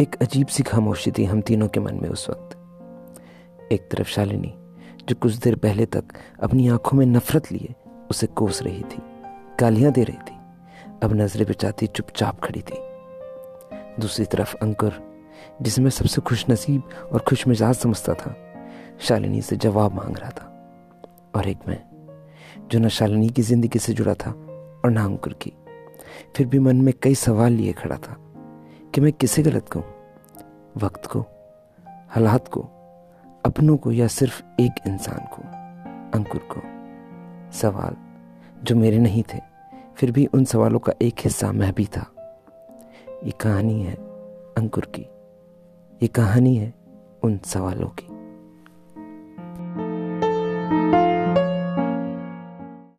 एक अजीब सी खामोशी थी हम तीनों के मन में उस वक्त। एक तरफ़ शालिनी जो कुछ देर पहले तक अपनी आँखों में नफरत लिए, उसे कोस रही थी, गालियाँ दे रही थी। अब नज़रें बचाती चुपचाप खड़ी थी। दूसरी तरफ़ अंकुर जिसे मैं सबसे खुश नसीब और खुश मिजाज समझता था, शालिनी से जवाब मांग रहा था। और एक मैं, जो न शालिनी की ज़िंदगी से जुड़ा था और ना अंकुर की, फिर भी मन में कई सवाल लिए खड़ा था। कि मैं किसे गलत कहूँ? वक्त को, हालात को, अपनों को या सिर्फ़ एक इंसान को? अंकुर को। सवाल, जो मेरे नहीं थे, फिर भी उन सवालों का एक हिस्सा मैं भी था। ये कहानी है अंकुर की। ये कहानी है उन सवालों की।